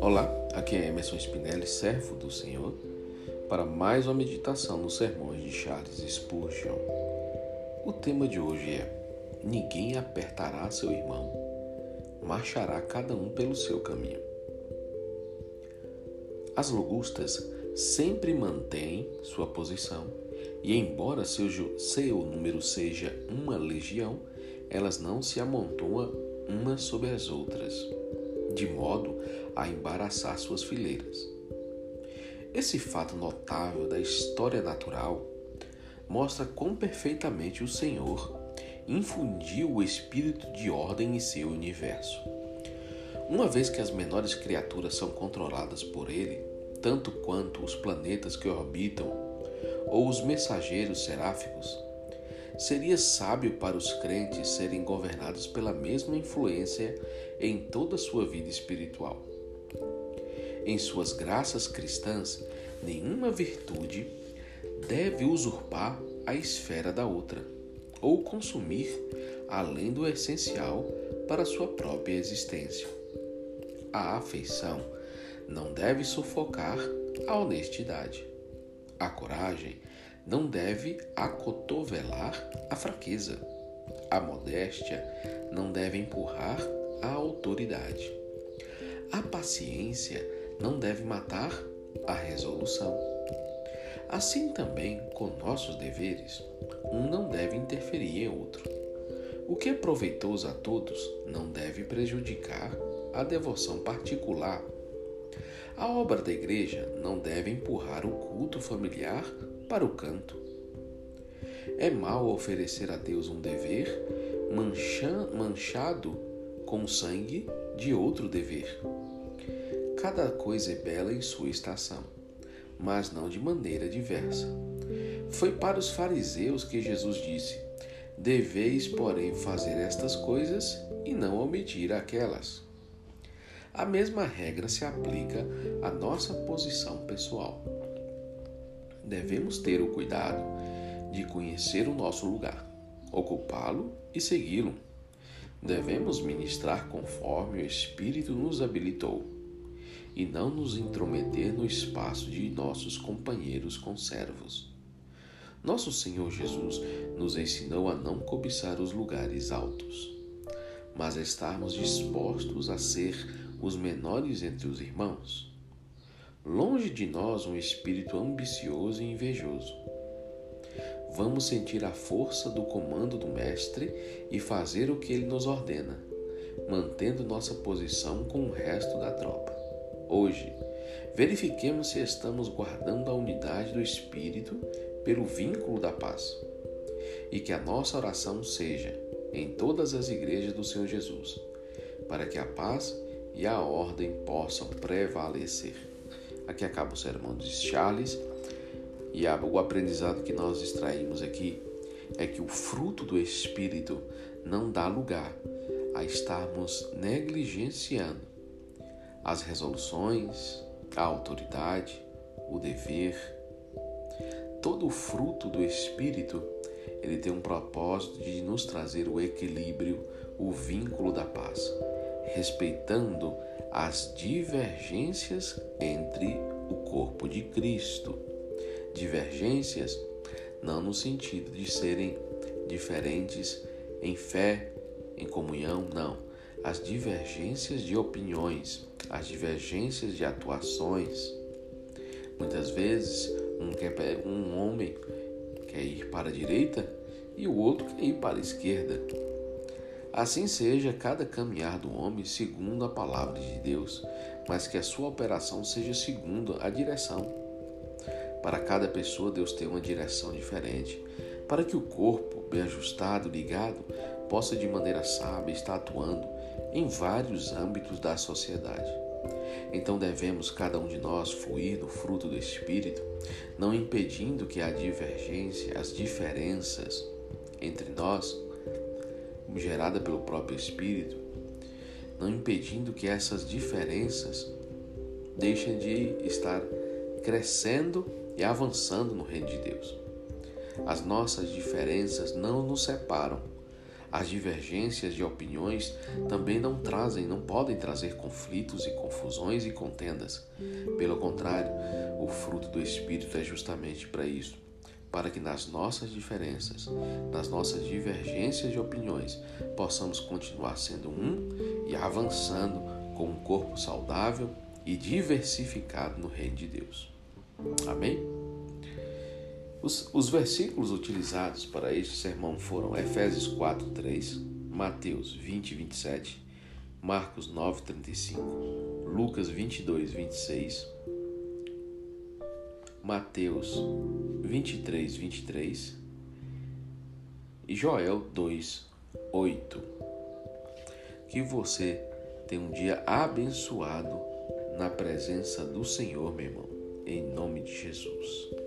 Olá, aqui é Emerson Spinelli, servo do Senhor, para mais uma meditação nos sermões de Charles Spurgeon. O tema de hoje é: Ninguém apertará seu irmão, marchará cada um pelo seu caminho. As logustas sempre mantêm sua posição e, embora seu, número seja uma legião, elas não se amontoam umas sobre as outras de modo a embaraçar suas fileiras. Esse fato notável da história natural mostra quão perfeitamente o Senhor infundiu o espírito de ordem em seu universo. Uma vez que as menores criaturas são controladas por ele, tanto quanto os planetas que orbitam ou os mensageiros seráficos, Seria sábio para os crentes serem governados pela mesma influência em toda a sua vida espiritual. Em suas graças cristãs, nenhuma virtude deve usurpar a esfera da outra ou consumir além do essencial para sua própria existência. A afeição não deve sufocar a honestidade. A coragem não deve acotovelar a fraqueza. A modéstia não deve empurrar a autoridade. A paciência não deve matar a resolução. Assim também com nossos deveres, um não deve interferir em outro. O que é proveitoso a todos não deve prejudicar a devoção particular. A obra da igreja não deve empurrar o culto familiar para o canto. É mal oferecer a Deus um dever manchado com o sangue de outro dever. Cada coisa é bela em sua estação, mas não de maneira diversa. Foi para os fariseus que Jesus disse: Deveis, porém, fazer estas coisas e não omitir aquelas. A mesma regra se aplica à nossa posição pessoal devemos ter o cuidado de conhecer o nosso lugar, ocupá-lo e segui-lo. Devemos ministrar conforme o Espírito nos habilitou e não nos intrometer no espaço de nossos companheiros conservos. Nosso Senhor Jesus nos ensinou a não cobiçar os lugares altos, mas estarmos dispostos a ser os menores entre os irmãos longe de nós um espírito ambicioso e invejoso. Vamos sentir a força do comando do Mestre e fazer o que ele nos ordena, mantendo nossa posição com o resto da tropa. Hoje, verifiquemos se estamos guardando a unidade do Espírito pelo vínculo da paz. E que a nossa oração seja em todas as igrejas do Senhor Jesus, para que a paz e a ordem possam prevalecer. Aqui acaba o sermão de Charles e o aprendizado que nós extraímos aqui é que o fruto do Espírito não dá lugar a estarmos negligenciando as resoluções, a autoridade, o dever. Todo o fruto do Espírito ele tem um propósito de nos trazer o equilíbrio, o vínculo da paz, respeitando as divergências entre o corpo de Cristo. Divergências não no sentido de serem diferentes em fé, em comunhão, não. As divergências de opiniões, as divergências de atuações. Muitas vezes um, quer, um homem quer ir para a direita e o outro quer ir para a esquerda. Assim seja cada caminhar do homem segundo a palavra de Deus, mas que a sua operação seja segundo a direção. Para cada pessoa, Deus tem uma direção diferente, para que o corpo, bem ajustado, ligado, possa de maneira sábia estar atuando em vários âmbitos da sociedade. Então devemos cada um de nós fluir no fruto do Espírito, não impedindo que a divergência, as diferenças entre nós gerada pelo próprio Espírito, não impedindo que essas diferenças deixem de estar crescendo e avançando no reino de Deus. As nossas diferenças não nos separam, As divergências de opiniões também não trazem, não podem trazer conflitos e confusões e contendas. Pelo contrário, o fruto do Espírito é justamente para isso para que nas nossas diferenças, nas nossas divergências de opiniões, possamos continuar sendo um e avançando com um corpo saudável e diversificado no reino de Deus. Amém? Os, os versículos utilizados para este sermão foram Efésios 4, 3, Mateus 20, 27, Marcos 9, 35, Lucas 22, 26, Mateus 23, 23 e Joel 2, 8. Que você tenha um dia abençoado na presença do Senhor, meu irmão, em nome de Jesus.